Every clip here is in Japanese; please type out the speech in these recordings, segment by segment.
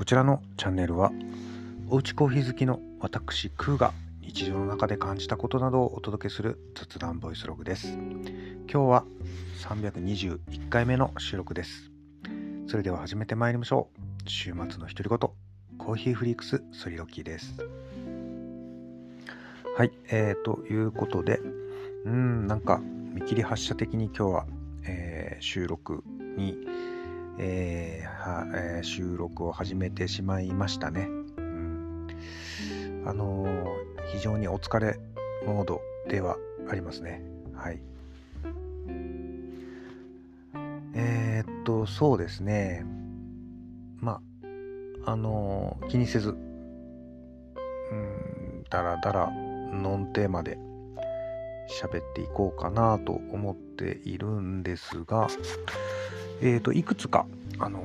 こちらのチャンネルはおうちコーヒー好きの私クーが日常の中で感じたことなどをお届けする雑談ボイスログです。今日は321回目の収録です。それでは始めてまいりましょう。週末の独り言コーヒーフリークスソリロキーです。はいえー、ということでうんなんか見切り発車的に今日は、えー、収録にえーえー、収録を始めてしまいましたね。うん、あのー、非常にお疲れモードではありますね。はい。えー、っと、そうですね。まあ、あのー、気にせず、うん、だらだらノンテーマで喋っていこうかなと思っているんですが、えーと、いくつかあの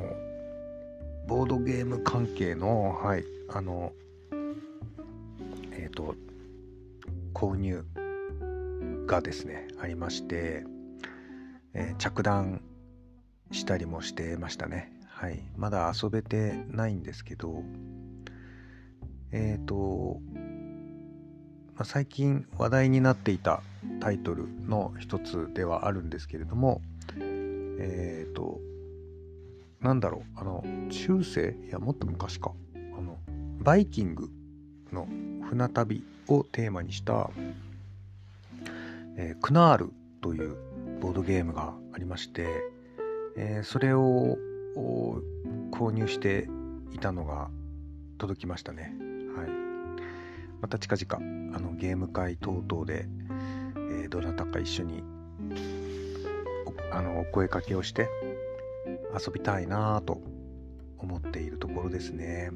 ボードゲーム関係のはいあのえっ、ー、と購入がですねありまして、えー、着弾したりもしてましたね。はいまだ遊べてないんですけどえっ、ー、と、ま、最近話題になっていたタイトルの一つではあるんですけれどもえっ、ー、と、なんだろう、あの、中世？いや、もっと昔か。あの、バイキングの船旅をテーマにした、えー、クナールというボードゲームがありまして、えー、それを購入していたのが届きましたね。はい。また近々、あの、ゲーム会等々で、えー、どなたか一緒にあのお声かけをして遊びたいなと思っているところですね。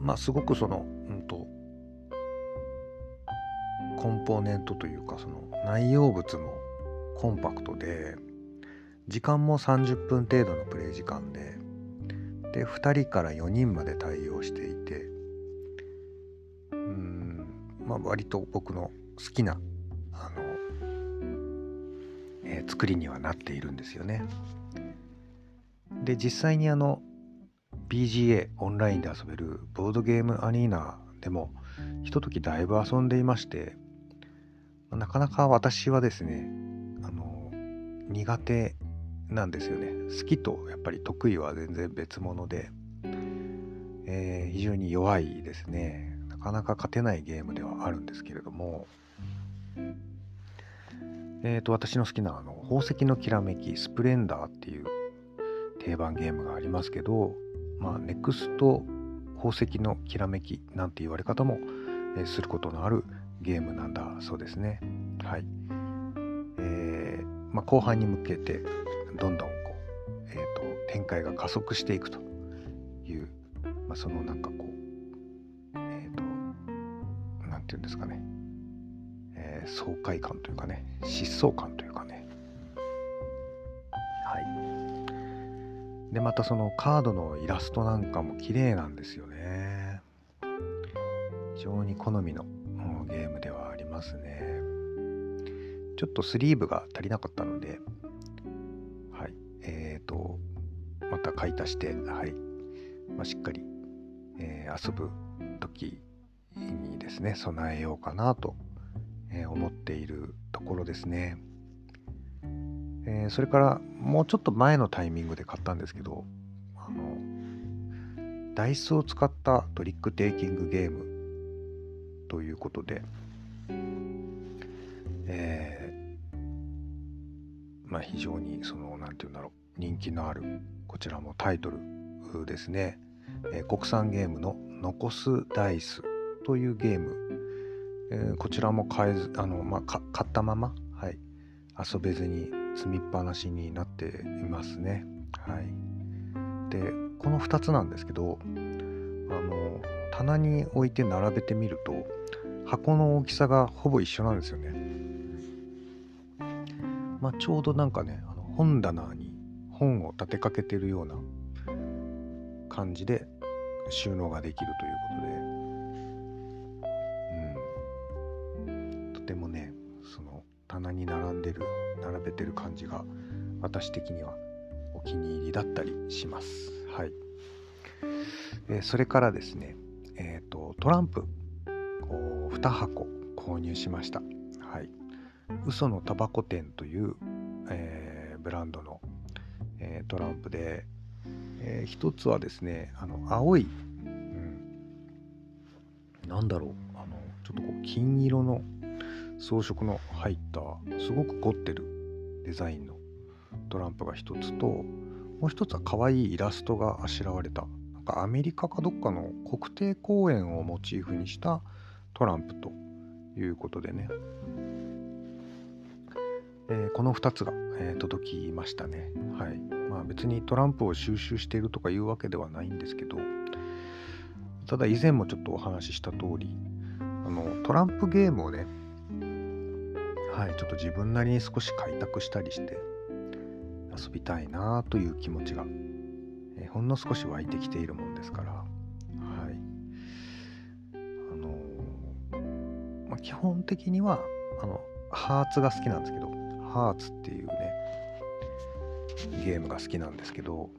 まあすごくその、うんと、コンポーネントというかその内容物もコンパクトで時間も30分程度のプレイ時間でで2人から4人まで対応していてうんまあ、割と僕の好きなあの、えー、作りにはなっているんですよね。で実際にあの BGA オンラインで遊べるボードゲームアリーナでもひとときだいぶ遊んでいましてなかなか私はですねあの苦手なんですよね好きとやっぱり得意は全然別物で、えー、非常に弱いですねなかなか勝てないゲームではあるんですけれども、えーと、私の好きなあの宝石のきらめきスプレンダーっていう定番ゲームがありますけど、まあ、ネクスト宝石のきらめきなんて言われ方も、え、することのあるゲームなんだそうですね。はい。えー、まあ、後半に向けてどんどんこう、えーと展開が加速していくという、まあ、そのなんかこうえっと何ていうんですかね、えー、爽快感というかね疾走感というかね。はい。でまたそのカードのイラストなんかも綺麗なんですよね。非常に好みのゲームではありますね。ちょっとスリーブが足りなかったのではいえーとまた買い足してはい、まあ、しっかり、えー、遊ぶ時にですね備えようかなとえ思っているところですね、え、それからもうちょっと前のタイミングで買ったんですけどあのダイスを使ったトリックテイキングゲームということで、えー、まあ非常にその何て言うんだろう人気のあるこちらもタイトルですね、えー、国産ゲームの残すダイスというゲーム、えー、こちらも買えずあの、まあ、買ったまま、はい、遊べずに積みっぱなしになっていますね。はい、でこの2つなんですけどあの棚に置いて並べてみると箱の大きさがほぼ一緒なんですよね。まあ、ちょうどなんかねあの本棚に本を立てかけてるような感じで収納ができるということでとてもね。その棚に並んでる並べてる感じが私的にはお気に入りだったりします。はい。えそれからですね、え、ー、と、トランプを2箱購入しました。はい。嘘のタバコ店という、えー、ブランドの、えー、トランプで、えー、一つはですね、あの青い、うん、なんだろう、あのちょっとこう金色の装飾の入ったすごく凝ってるデザインのトランプが一つともう一つは可愛いイラストがあしらわれたなんかアメリカかどっかの国定公園をモチーフにしたトランプということでね、えー、この2つが、えー、届きましたねはいまあ別にトランプを収集しているとかいうわけではないんですけどただ以前もちょっとお話しした通りあのトランプゲームをねはい、ちょっと自分なりに少し開拓したりして遊びたいなという気持ちが、えほんの少し湧いてきているもんですから、はい。あのー、まあ、基本的には、あの、ハーツが好きなんですけど、ハーツっていうね、ゲームが好きなんですけど、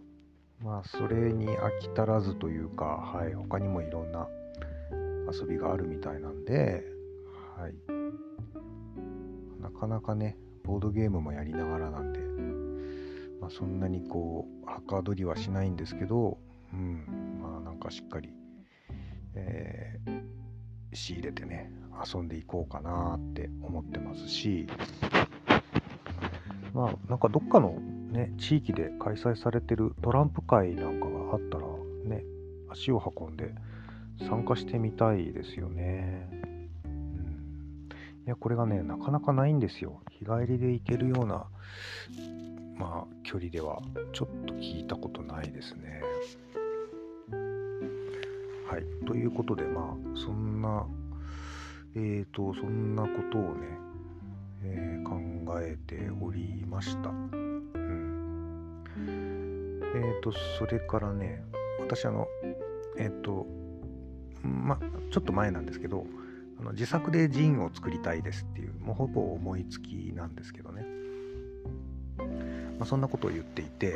まあ、それに飽き足らずというか、はい、他にもいろんな遊びがあるみたいなんで、はい、なかなかね、ボードゲームもやりながらなんで、まあ、そんなにこう、はかどりはしないんですけど、うん、まあなんかしっかり、えー、仕入れてね、遊んでいこうかなって思ってますし、まあなんかどっかのね、地域で開催されてるトランプ会なんかがあったら、ね、足を運んで参加してみたいですよね。いや、これがね、なかなかないんですよ。日帰りで行けるような、まあ、距離では、ちょっと聞いたことないですね。はい。ということで、まあ、そんな、えーと、そんなことをね、えー、考えておりました。うん。えーと、それからね、私、あの、えーと、ま、ちょっと前なんですけど、あの自作でジンを作りたいですっていう、もうほぼ思いつきなんですけどね。まあ、そんなことを言っていて、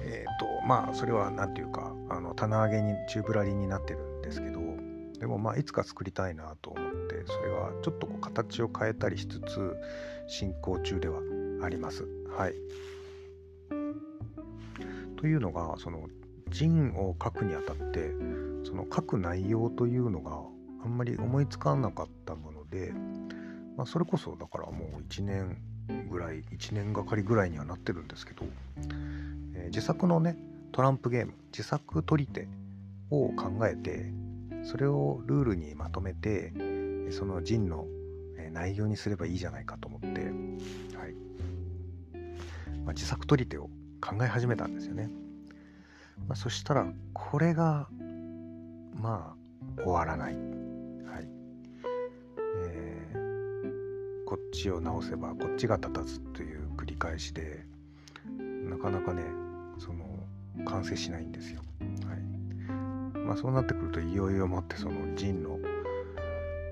えっ、と、まあ、それは何て言うか、あの棚上げに、宙ぶらりになってるんですけど、でもまあ、いつか作りたいなと思って、それはちょっとこう形を変えたりしつつ、進行中ではあります。はい。というのが、その、ジンを書くにあたって、その書く内容というのがあんまり思いつかなかったもので、まあ、それこそだからもう1年ぐらい1年がかりぐらいにはなってるんですけど、えー、自作のねトランプゲーム自作取り手を考えてそれをルールにまとめてそのジンの内容にすればいいじゃないかと思って、はいまあ、自作取り手を考え始めたんですよね、まあ、そしたらこれがまあ終わらないはい。えこっちを直せばこっちが立たずという繰り返しでなかなかねその完成しないんですよ。はいまあ、そうなってくるといよいよもってその陣の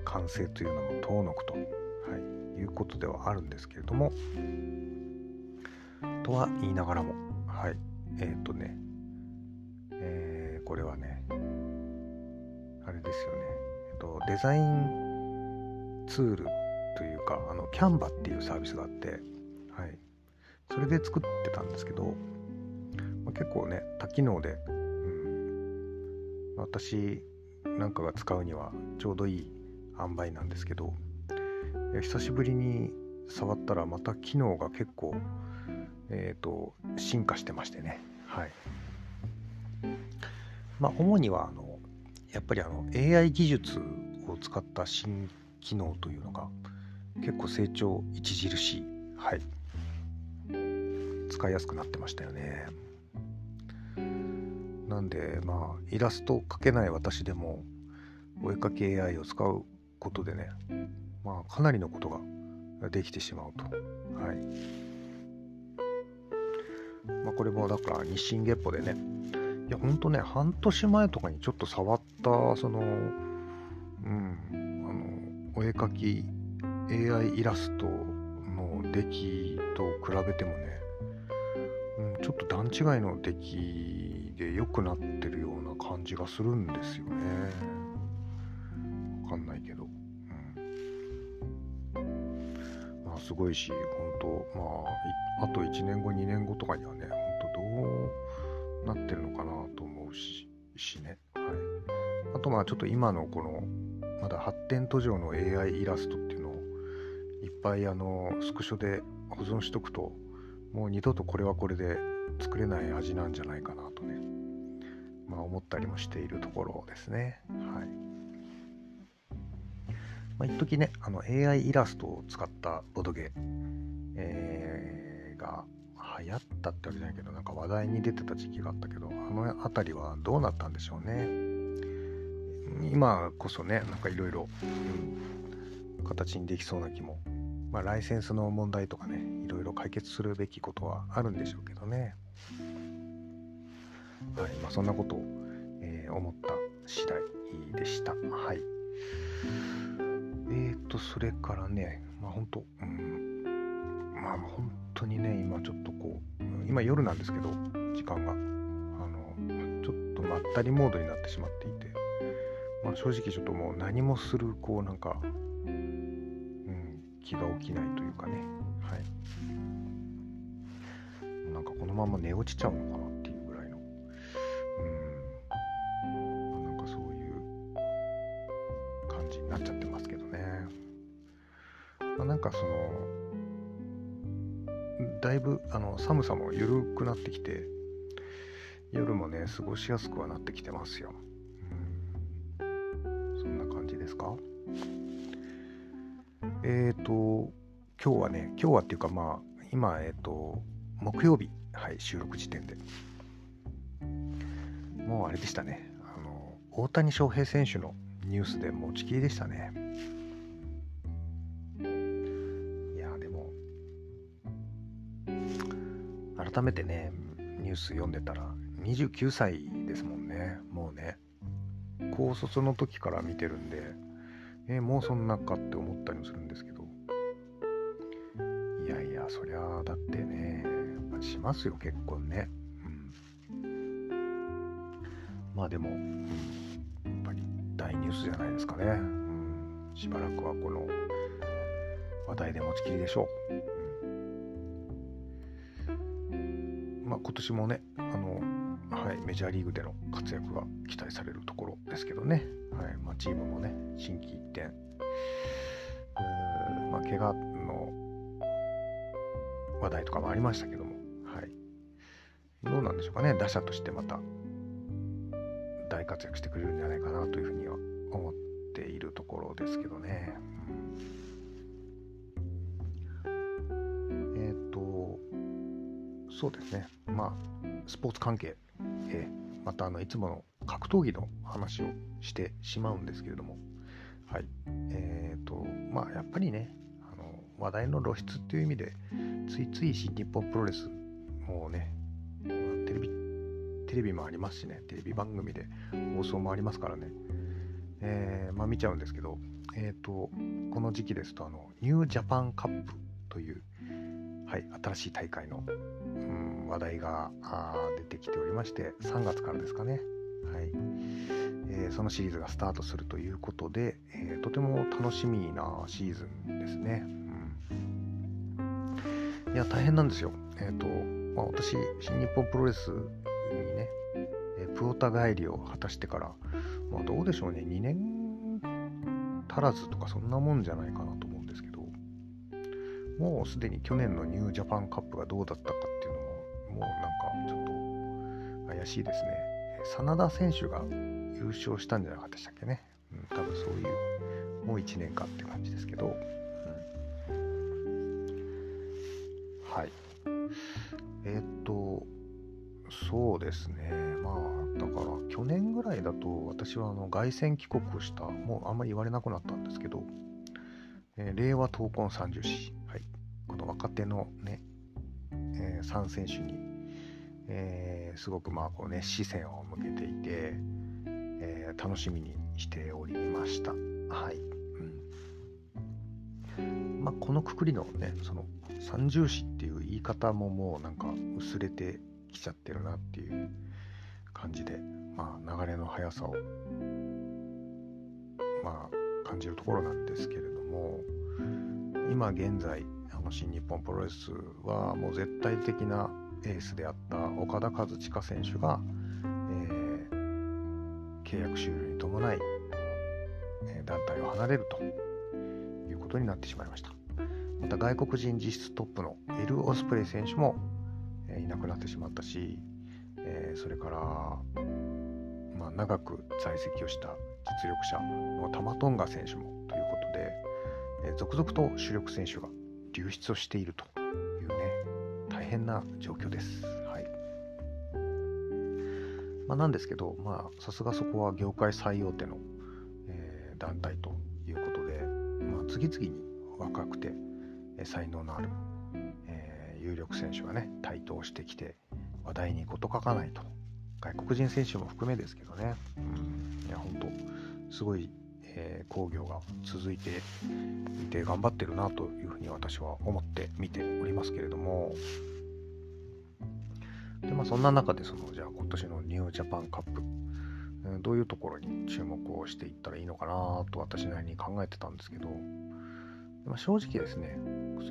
完成というのも遠のくと、はい、いうことではあるんですけれどもとは言いながらもはいえっ、ー、とねえー、これはねあれですよね、えっと、デザインツールというかあのキャンバっていうサービスがあって、はい、それで作ってたんですけど、まあ、結構ね多機能で、うん、私なんかが使うにはちょうどいい塩梅なんですけど久しぶりに触ったらまた機能が結構、えーと、進化してましてね。はい。まあ主にはあのやっぱりあの AI 技術を使った新機能というのが結構成長著しいはい。使いやすくなってましたよね。なんでまあイラストを描けない私でもお絵かき AI を使うことでねまあかなりのことができてしまうと。はい。まあこれもだから日進月歩でね。いやほんとね半年前とかにちょっと触ったそのうんあのお絵かき AI イラストの出来と比べてもねうんちょっと段違いの出来で良くなってるような感じがするんですよね。すごいし、本当まあ、あと1年後、2年後とかにはね、本当どうなってるのかなと思うししね。はい。あとまあちょっと今のこの、まだ発展途上の AI イラストっていうのをいっぱいあのスクショで保存しとくともう二度とこれはこれで作れない味なんじゃないかなとね、まあ、思ったりもしているところですね。まあ、一時ね、あの AI イラストを使ったボドゲ、えー、が流行ったってわけじゃないけど、なんか話題に出てた時期があったけど、あの辺りはどうなったんでしょうね。今こそね、なんかいろいろ形にできそうな気もまあ、ライセンスの問題とかね、いろいろ解決するべきことはあるんでしょうけどね。はい、まあ、そんなことを、えー、思った次第でした。はい。えーと、それからね、まあ本当、うん、まあ本当にね、今ちょっとこう、今夜なんですけど、時間が、あの、ちょっとまったりモードになってしまっていて、まあ正直ちょっともう何もする、こうなんか、うん気が起きないというかね、はい。なんかこのまま寝落ちちゃうのかな寒さも緩くなってきて、夜もね、過ごしやすくはなってきてますよ。うん、そんな感じですか？えっ、ー、と、今日はね、今日はっていうかまあ、今、えっ、ー、と、木曜日、はい、収録時点で。もうあれでしたね。あの、大谷翔平選手のニュースで持ちきりでしたね。改めてね、ニュース読んでたら、29歳ですもんね、もうね。高卒の時から見てるんで、えー、もうそんなかって思ったりもするんですけど。いやいやそりゃだってねやっぱしますよ結婚ね、うん、まあでも、うん、やっぱり大ニュースじゃないですかね、うん、しばらくはこの話題で持ちきりでしょう、まあ今年もねあのはい、メジャーリーグでの活躍が期待されるところですけどね、はいまあ、チームもね、心機一転、まあ、怪我の話題とかもありましたけども、はい、どうなんでしょうかね、打者としてまた大活躍してくれるんじゃないかなというふうには思っているところですけどね。そうですね、まあ、スポーツ関係。えー、またあのいつもの格闘技の話をしてしまうんですけれども、はい。え、ー、と、まあ、やっぱりね、あの話題の露出っていう意味で、ついつい新日本プロレス、もうね、テレビ、テレビもありますしね、テレビ番組で放送もありますからね、えー、まあ見ちゃうんですけど、えっ、ー、と、この時期ですと、あの、ニュージャパンカップという、はい、新しい大会の、話題が出てきておりまして、3月からですかね。はいえー、そのシリーズがスタートするということで、えー、とても楽しみなシーズンですね。うん、いや、大変なんですよ。えっ、ー、と、まあ、私、新日本プロレスにね、えプロタ帰りを果たしてから、まあ、どうでしょうね、2年足らずとかそんなもんじゃないかなと思うんですけどもうすでに去年のニュージャパンカップがどうだったかも、なんかちょっと怪しいですね。真田選手が優勝したんじゃなかったでしたっけね。うん、多分そういう、もう1年かって感じですけど、うん、はい。えー、っと、そうですね。まあ、だから去年ぐらいだと私はあの凱旋帰国した、もうあんまり言われなくなったんですけど、えー、令和闘魂三十士、はい、この若手のね、えー、3選手に、えー、すごくまあこうね、視線を向けていて、えー、楽しみにしておりました。はい。うん。まあ、このくくりのね、その三重視っていう言い方ももうなんか薄れてきちゃってるなっていう感じで、まあ、流れの速さを、まあ、感じるところなんですけれども今現在あの新日本プロレスはもう絶対的なエースであった岡田和親選手が、えー、契約終了に伴い、え団体を離れるということになってしまいました。また外国人実質トップのエル・オスプレイ選手も、え、いなくなってしまったし、え、それから、まあ、長く在籍をした実力者のタマトンガ選手もということで、え、続々と主力選手が流出をしていると変な状況です。はい。まあ、なんですけどさすがそこは業界最大手の、えー、団体ということで、まあ、次々に若くてえ才能のある、えー、有力選手がね台頭してきて話題に事欠かないと。外国人選手も含めですけどね、うん、いや本当すごい、えー、工業が続いていて頑張ってるなというふうに私は思って見ておりますけれども。でまあそんな中でそのじゃあ今年のニュージャパンカップ。どういうところに注目をしていったらいいのかなと私なりに考えてたんですけど、まあ、正直ですね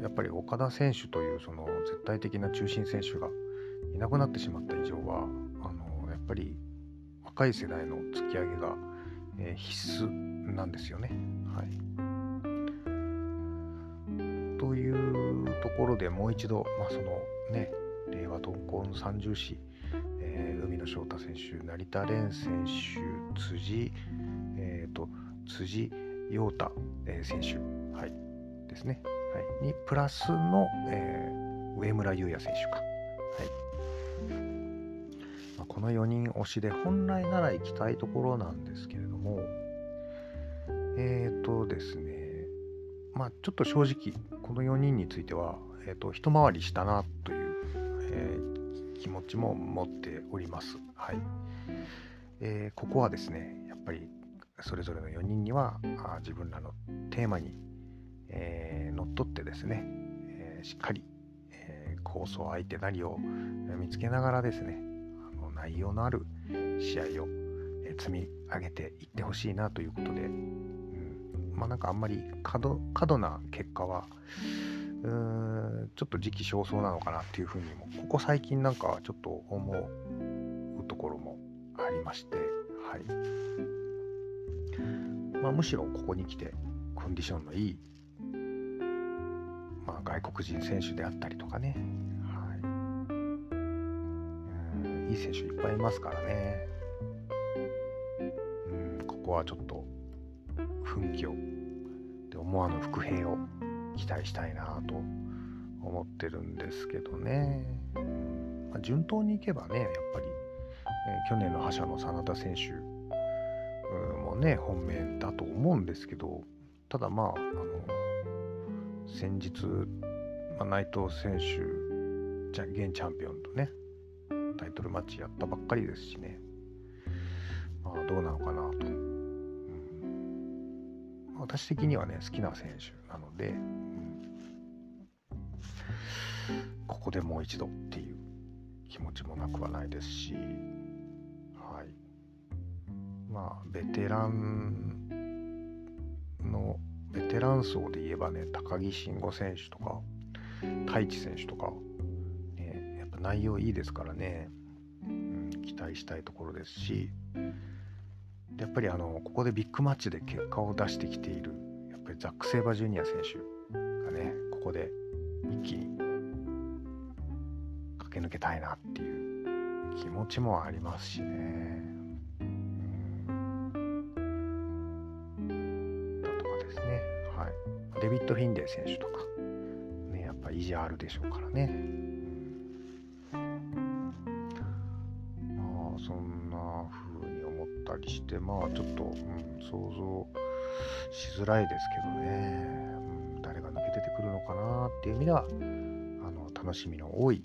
やっぱり岡田選手というその絶対的な中心選手がいなくなってしまった以上はあのやっぱり若い世代の突き上げが、えー、必須なんですよね。はい、というところでもう一度、まあ、そのね令和闘魂三重士、えー、海野翔太選手成田蓮選手辻、えーと、辻陽太、えー、選手、はい、ですね、はい、にプラスの、えー、上村優也選手か。はいまあこの4人推しで本来なら行きたいところなんですけれどもえっ、ー、とですねまあちょっと正直この4人については、えーと、一回りしたなと、ちも持っております。はいえー、ここはですねやっぱりそれぞれの4人にはあ自分らのテーマに、えー、のっとってですね、えー、しっかり、えー、構想相手なりを見つけながらですねあの内容のある試合を、え積み上げていってほしいなということで、うん、まあなんかあんまり過度過度な結果はうーんちょっと時期尚早なのかなっていうふうにもここ最近なんかちょっと思うところもありまして、はい。まあ、むしろここに来てコンディションのいい、まあ、外国人選手であったりとかね。はいい選手いっぱいいますからね。うん、ここはちょっと奮起をで思わぬ伏兵を期待したいなと思ってるんですけどね。まあ、順当にいけばね、やっぱり、え、去年の覇者の真田選手もね、本命だと思うんですけど、ただまあ、あの先日、まあ、内藤選手、じゃ現チャンピオンとね、タイトルマッチやったばっかりですしね、まあ、どうなのかなと、私的にはね好きな選手なので、ここでもう一度っていう気持ちもなくはないですし、はい、まあベテランのベテラン層で言えばね高木慎吾選手とか太一選手とかね、やっぱ内容いいですからね、うん、期待したいところですしやっぱりあのここでビッグマッチで結果を出してきているやっぱりザック・セイバージュニア選手がねここで一気にけ抜けたいなっていう気持ちもありますしね。だとかですね、はい、デビッド・フィンデー選手とか、ね、やっぱ意地あるでしょうからね。まあそんな風に思ったりしてまあちょっと、うん、想像しづらいですけどね、誰が抜け出てくるのかなっていう意味ではあの楽しみの多い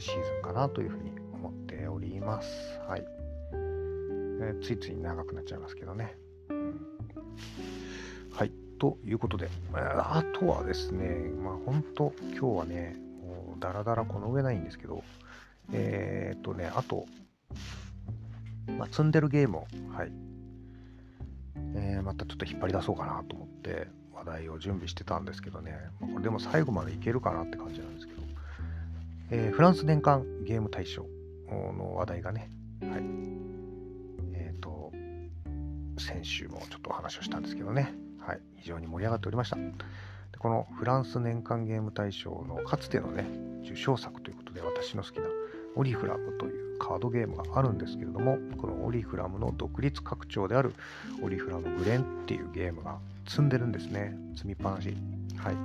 シーズンかなというふうに思っております。はい。えー、ついつい長くなっちゃいますけどね。はい。ということで、あとはですね、まあ本当今日はね、もうだらだらこの上ないんですけど、えっ、とね、あと、まあ、積んでるゲームを、はい、えー、またちょっと引っ張り出そうかなと思って話題を準備してたんですけどね、まあ、これでも最後までいけるかなって感じなんですけど、えー、フランス年間ゲーム大賞の話題がね、はい、えっ、ー、と、先週もちょっとお話をしたんですけどね、はい、非常に盛り上がっておりました。でこのフランス年間ゲーム大賞のかつてのね、受賞作ということで私の好きなオリフラムというカードゲームがあるんですけれどもこのオリフラムの独立拡張であるオリフラムグレンっていうゲームが積んでるんですね。積みっぱなし。はい。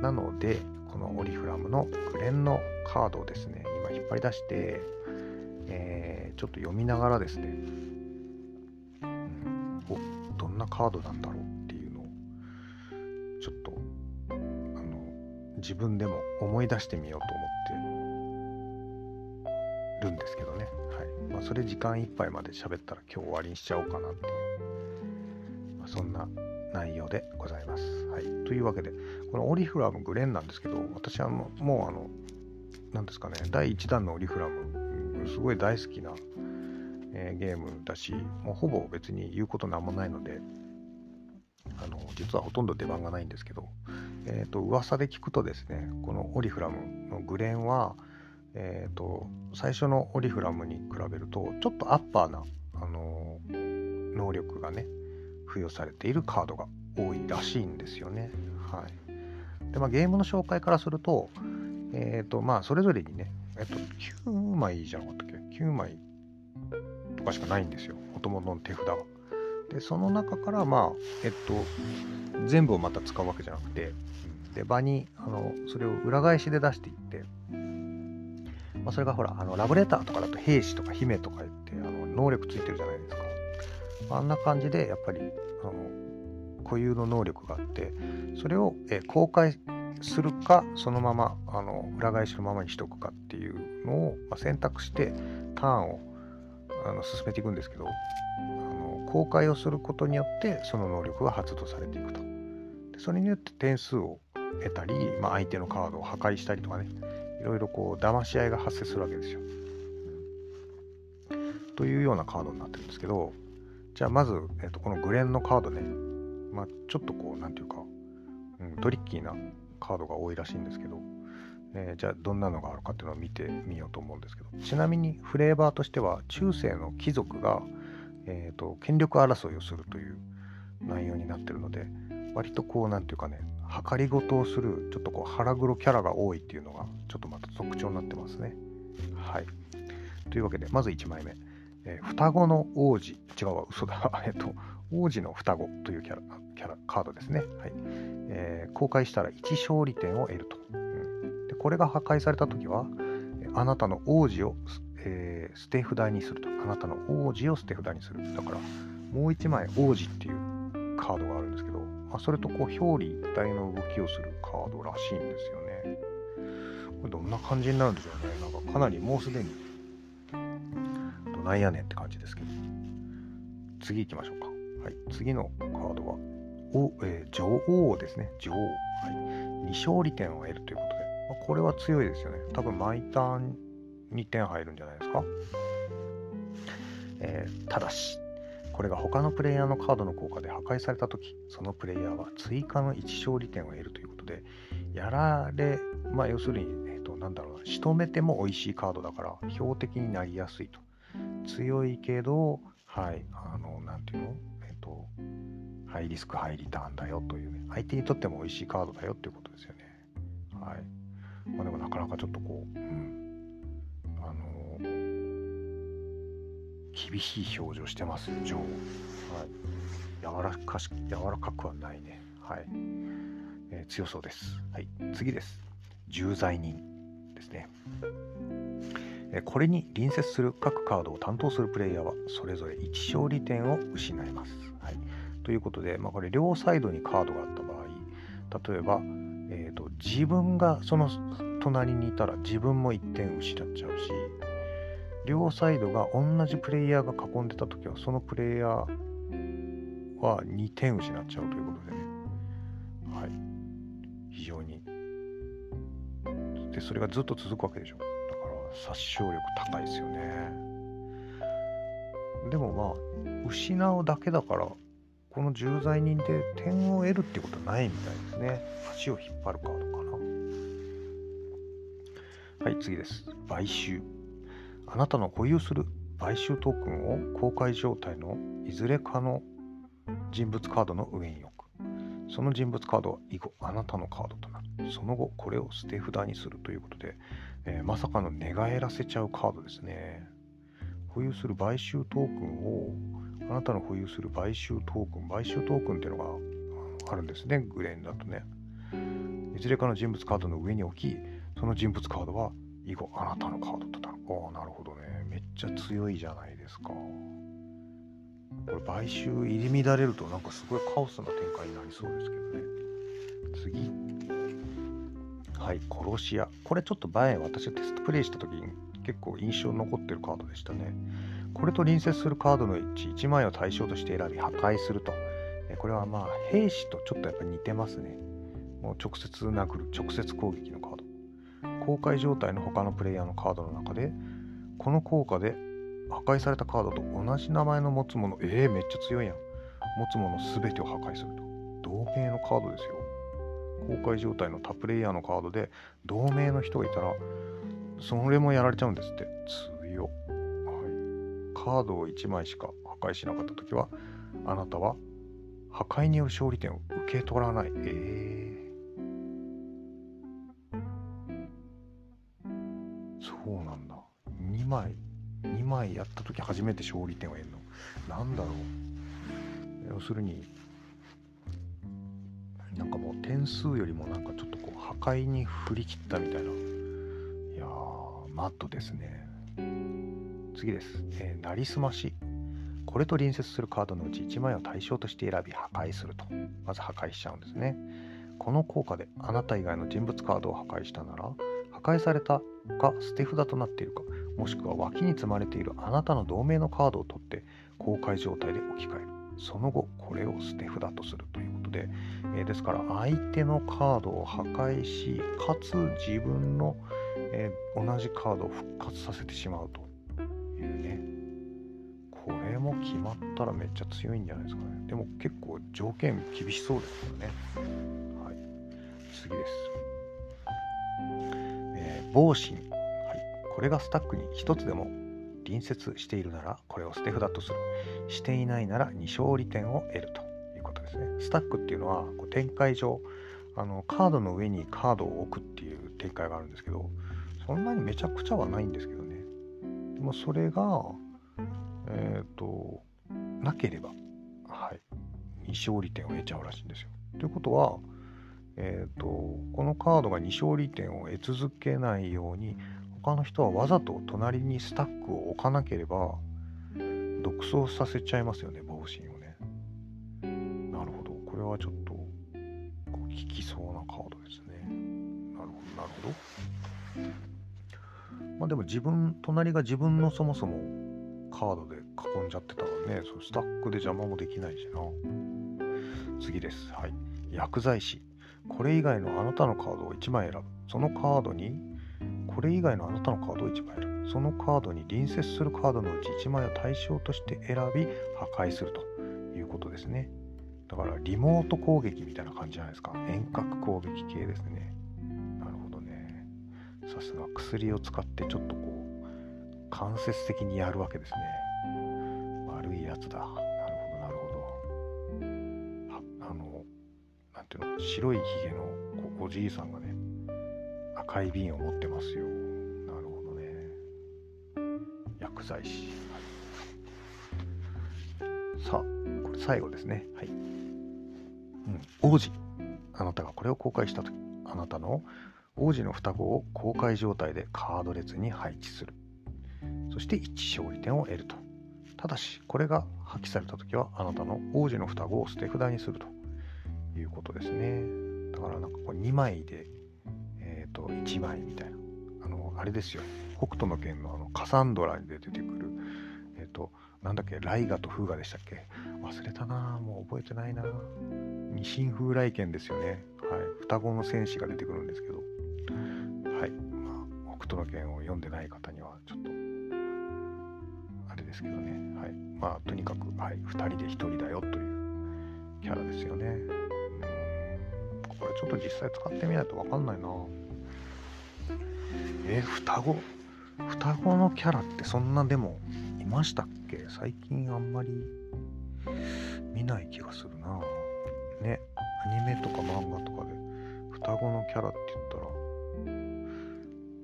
なのでこのオリフラムのグレンのカードをですね今引っ張り出して、えー、ちょっと読みながらですね、うん、おどんなカードなんだろうっていうのをちょっとあの自分でも思い出してみようと思ってるんですけどね、はい。まあ、それ時間いっぱいまで喋ったら今日終わりにしちゃおうかなっていう、まあ、そんなでございます。はい、というわけでこのオリフラムグレンなんですけど私はもうもうあの何ですかね第1弾のオリフラムすごい大好きな、えー、ゲームだしもうほぼ別に言うことなんもないのであの実はほとんど出番がないんですけど、えーと、噂で聞くとですねこのオリフラムのグレンはえーと、最初のオリフラムに比べるとちょっとアッパーな、あの、能力がね付与されているカードが多いらしいんですよね。はい、でまあ、ゲームの紹介からすると,、えーとまあ、それぞれにね、えっと、9枚じゃなかったっけ？9枚とかしかないんですよもともとの手札が。でその中からまあえっと全部をまた使うわけじゃなくてで場にあのそれを裏返しで出していってまあ、それがほら、あのラブレターとかだと兵士とか姫とか言ってあの能力ついてるじゃないですか。あんな感じでやっぱりあの固有の能力があってそれを、え公開するかそのままあの裏返しのままにしとくかっていうのを、ま、選択してターンをあの進めていくんですけどあの公開をすることによってその能力が発動されていくとでそれによって点数を得たり、まあ、相手のカードを破壊したりとかねいろいろこう騙し合いが発生するわけですよ。というようなカードになってるんですけどじゃあまず、えー、とこのグレンのカードね、まあ、ちょっとこう何て言うか、うん、トリッキーなカードが多いらしいんですけど、え、じゃあどんなのがあるかっていうのを見てみようと思うんですけどちなみにフレーバーとしては中世の貴族が、えーと、権力争いをするという内容になってるので割とこう何て言うかね計りごとをするちょっとこう腹黒キャラが多いっていうのがちょっとまた特徴になってますね。はい。というわけで、まず1枚目。えー、双子の王子。違うわ、嘘だ。えっと、王子の双子というキャラ、キャラカードですね。はい。えー、公開したら1勝利点を得ると。うん、でこれが破壊されたときは、あなたの王子を、えー、捨て札にすると。あなたの王子を捨て札にする。だから、もう1枚王子っていうカードがあるんですけど、まあ、それとこう表裏一体の動きをするカードらしいんですよね。これどんな感じになるんでしょうね。なんかかなりもうすでにどないやねんって感じですけど。次行きましょうか。はい、次のカードは、おえー、女王ですね。女王。はい、2勝利点を得るということで、まあ、これは強いですよね。多分毎ターン2点入るんじゃないですか。えー、ただし、これが他のプレイヤーのカードの効果で破壊された時そのプレイヤーは追加の1勝利点を得るということでやられまあ要するに、えーと、なんだろうな仕留めても美味しいカードだから標的になりやすいと強いけどはいあのなんていうの、とハイリスクハイリターンだよという、ね、相手にとっても美味しいカードだよっていうことですよねはいまあでもなかなかちょっとこう、うん、あの厳しい表情してますよ、女王。はい。柔らかし、柔らかくはないね。はい。えー、強そうです。はい。次です。重罪人ですね。これに隣接する各カードを担当するプレイヤーはそれぞれ1勝利点を失います。はい、ということで、まあ、これ両サイドにカードがあった場合例えば、えーと自分がその隣にいたら自分も1点失っちゃうし両サイドが同じプレイヤーが囲んでた時はそのプレイヤーは2点失っちゃうということでね。はい。非常に。でそれがずっと続くわけでしょ。殺傷力高いですよね。でもまあ失うだけだからこの重罪人で点を得るってことはないみたいですね。足を引っ張るカードかな。はい次です。買収。あなたの保有する買収トークンを公開状態のいずれかの人物カードの上に置くその人物カードは以後あなたのカードとなる。その後これを捨て札にするということで、えー、まさかの寝返らせちゃうカードですね。保有する買収トークンをあなたの保有する買収トークン買収トークンっていうのがあるんですね。グレーンだとね。いずれかの人物カードの上に置きその人物カードは以後あなたのカードとなる。ああなるほどね。めっちゃ強いじゃないですか。これ買収入り乱れるとなんかすごいカオスな展開になりそうですけどね。次。はい殺し屋。これちょっと前私がテストプレイした時に結構印象に残ってるカードでしたね。これと隣接するカードのうち1枚を対象として選び破壊すると。これはまあ兵士とちょっとやっぱ似てますね。もう直接殴る直接攻撃のカード。公開状態の他のプレイヤーのカードの中でこの効果で破壊されたカードと同じ名前の持つものえー、めっちゃ強いやん。持つもの全てを破壊すると。同名のカードですよ。公開状態の他プレイヤーのカードで同名の人がいたらそれもやられちゃうんですって。強、はい、カードを1枚しか破壊しなかった時はあなたは破壊による勝利点を受け取らない。えー、そうなんだ。2枚。2枚やった時初めて勝利点を得るの。なんだろう。要するになんかもう点数よりもなんかちょっとこう破壊に振り切ったみたいな。いやーマットですね。次です、えー、なりすまし。これと隣接するカードのうち1枚を対象として選び破壊すると。まず破壊しちゃうんですね。この効果であなた以外の人物カードを破壊したなら破壊されたか捨て札となっているかもしくは脇に積まれているあなたの同盟のカードを取って公開状態で置き換える。その後これを捨て札とする。ということで、えー、ですから相手のカードを破壊しかつ自分の、えー、同じカードを復活させてしまうと。いうね。これも決まったらめっちゃ強いんじゃないですかね。でも結構条件厳しそうですからね。はい。次です。防振、はい、これがスタックに1つでも隣接しているならこれを捨て札とする。していないなら2勝利点を得ると。いうことですね。スタックっていうのはこう展開上あのカードの上にカードを置くっていう展開があるんですけどそんなにめちゃくちゃはないんですけどね。でもそれがえっ、ー、となければはい2勝利点を得ちゃうらしいんですよ。ということはえーと、このカードが2勝利点を得続けないように他の人はわざと隣にスタックを置かなければ独走させちゃいますよね防振をね。はちょっと効きそうなカードですねなるほどなるほどまあでも自分隣が自分のそもそもカードで囲んじゃってたらねそスタックで邪魔もできないしな次ですはい薬剤師これ以外のあなたのカードを1枚選ぶ。そのカードに、これ以外のあなたのカードを1枚選ぶ。そのカードに隣接するカードのうち1枚を対象として選び、破壊するということですね。だからリモート攻撃みたいな感じじゃないですか。遠隔攻撃系ですね。なるほどね。さすが薬を使ってちょっとこう、間接的にやるわけですね。悪いやつだなるほどなるほどあの何。ていうの？白いひげのおじいさんがね赤い瓶を持ってますよなるほどね薬剤師、さあこれ最後ですねはい、王子。あなたがこれを公開した時あなたの王子の双子を公開状態でカード列に配置する。そして1勝利点を得ると。ただしこれが破棄された時はあなたの王子の双子を捨て札にすると。いうことですね。だからなんかこう2枚で、えっ、ー、と1枚みたいな。あの、あれですよ。北斗の拳のあのカサンドラで出てくる、えっ、ー、と、なんだっけ、ライガとフーガでしたっけ？忘れたなもう覚えてないな二神風来剣ですよね。はい。双子の戦士が出てくるんですけど。はい。まあ、北斗の拳を読んでない方にはちょっとあれですけどね。はい。まあとにかく、はい、2人で1人だよというキャラですよね。これちょっと実際使ってみないと分かんないな。え双子？双子のキャラってそんなでもいましたっけ？最近あんまり見ない気がするな。アニメとか漫画とかで双子のキャラって言ったら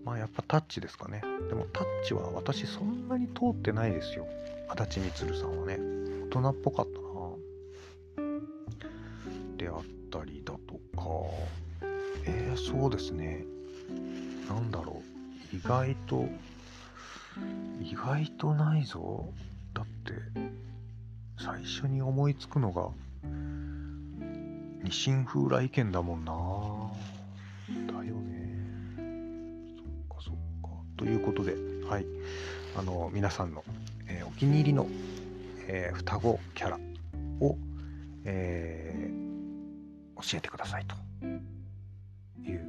まあやっぱタッチですかね。でもタッチは私そんなに通ってないですよ。足立みつるさんはね。大人っぽかったな。であったりだとか。えー、そうですね。なんだろう。意外と意外とないぞ。だって最初に思いつくのが二神風来剣だもんな。だよね。そっかそっか。ということではい。あの皆さんの、えー、お気に入りの、えー、双子キャラを、えー、教えてくださいと。いう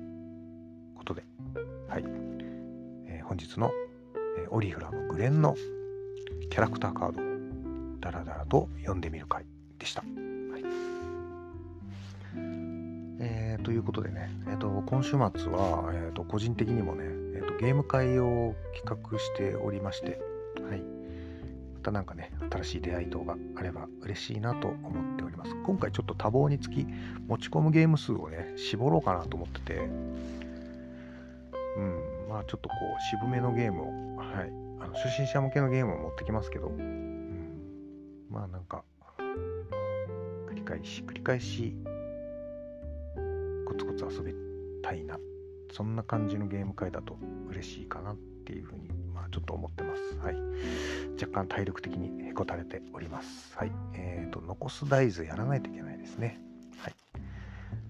ことで。はい、えー、本日の、え、オリフラムグレンのキャラクターカードをダラダラと読んでみる回でした。ということでね、えーと、今週末は、えーと、個人的にもね、えーと、ゲーム会を企画しておりまして、はい、またなんかね、新しい出会い等があれば嬉しいなと思っております。今回ちょっと多忙につき、持ち込むゲーム数をね、絞ろうかなと思ってて、うん、まあちょっとこう、渋めのゲームを、はい、あの初心者向けのゲームを持ってきますけど、うん、まあなんか、繰り返し、繰り返し、コツコツ遊びたいな。そんな感じのゲーム会だと嬉しいかなっていうふうに、まあちょっと思ってます。はい。若干体力的にへこたれております。はい。え、ー、と、残す大豆やらないといけないですね。はい。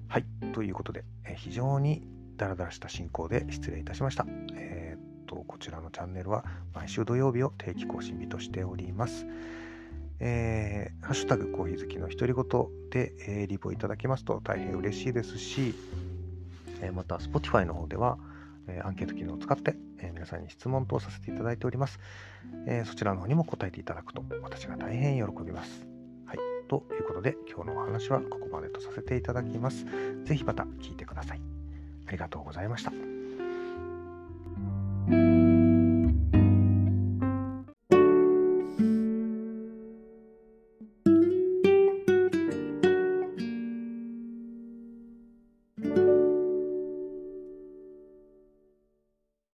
はい。ということで、えー、非常にダラダラした進行で失礼いたしました。えっ、ー、と、こちらのチャンネルは毎週土曜日を定期更新日としております。えー、ハッシュタグコーヒー好きの独り言で、えー、リポいただけますと大変嬉しいですし、えー、また Spotify の方では、えアンケート機能を使って、え皆さんに質問等させていただいております、えそちらの方にも答えていただくと私が大変喜びます。はい。ということで今日のお話はここまでとさせていただきます。ぜひまた聞いてください。ありがとうございました。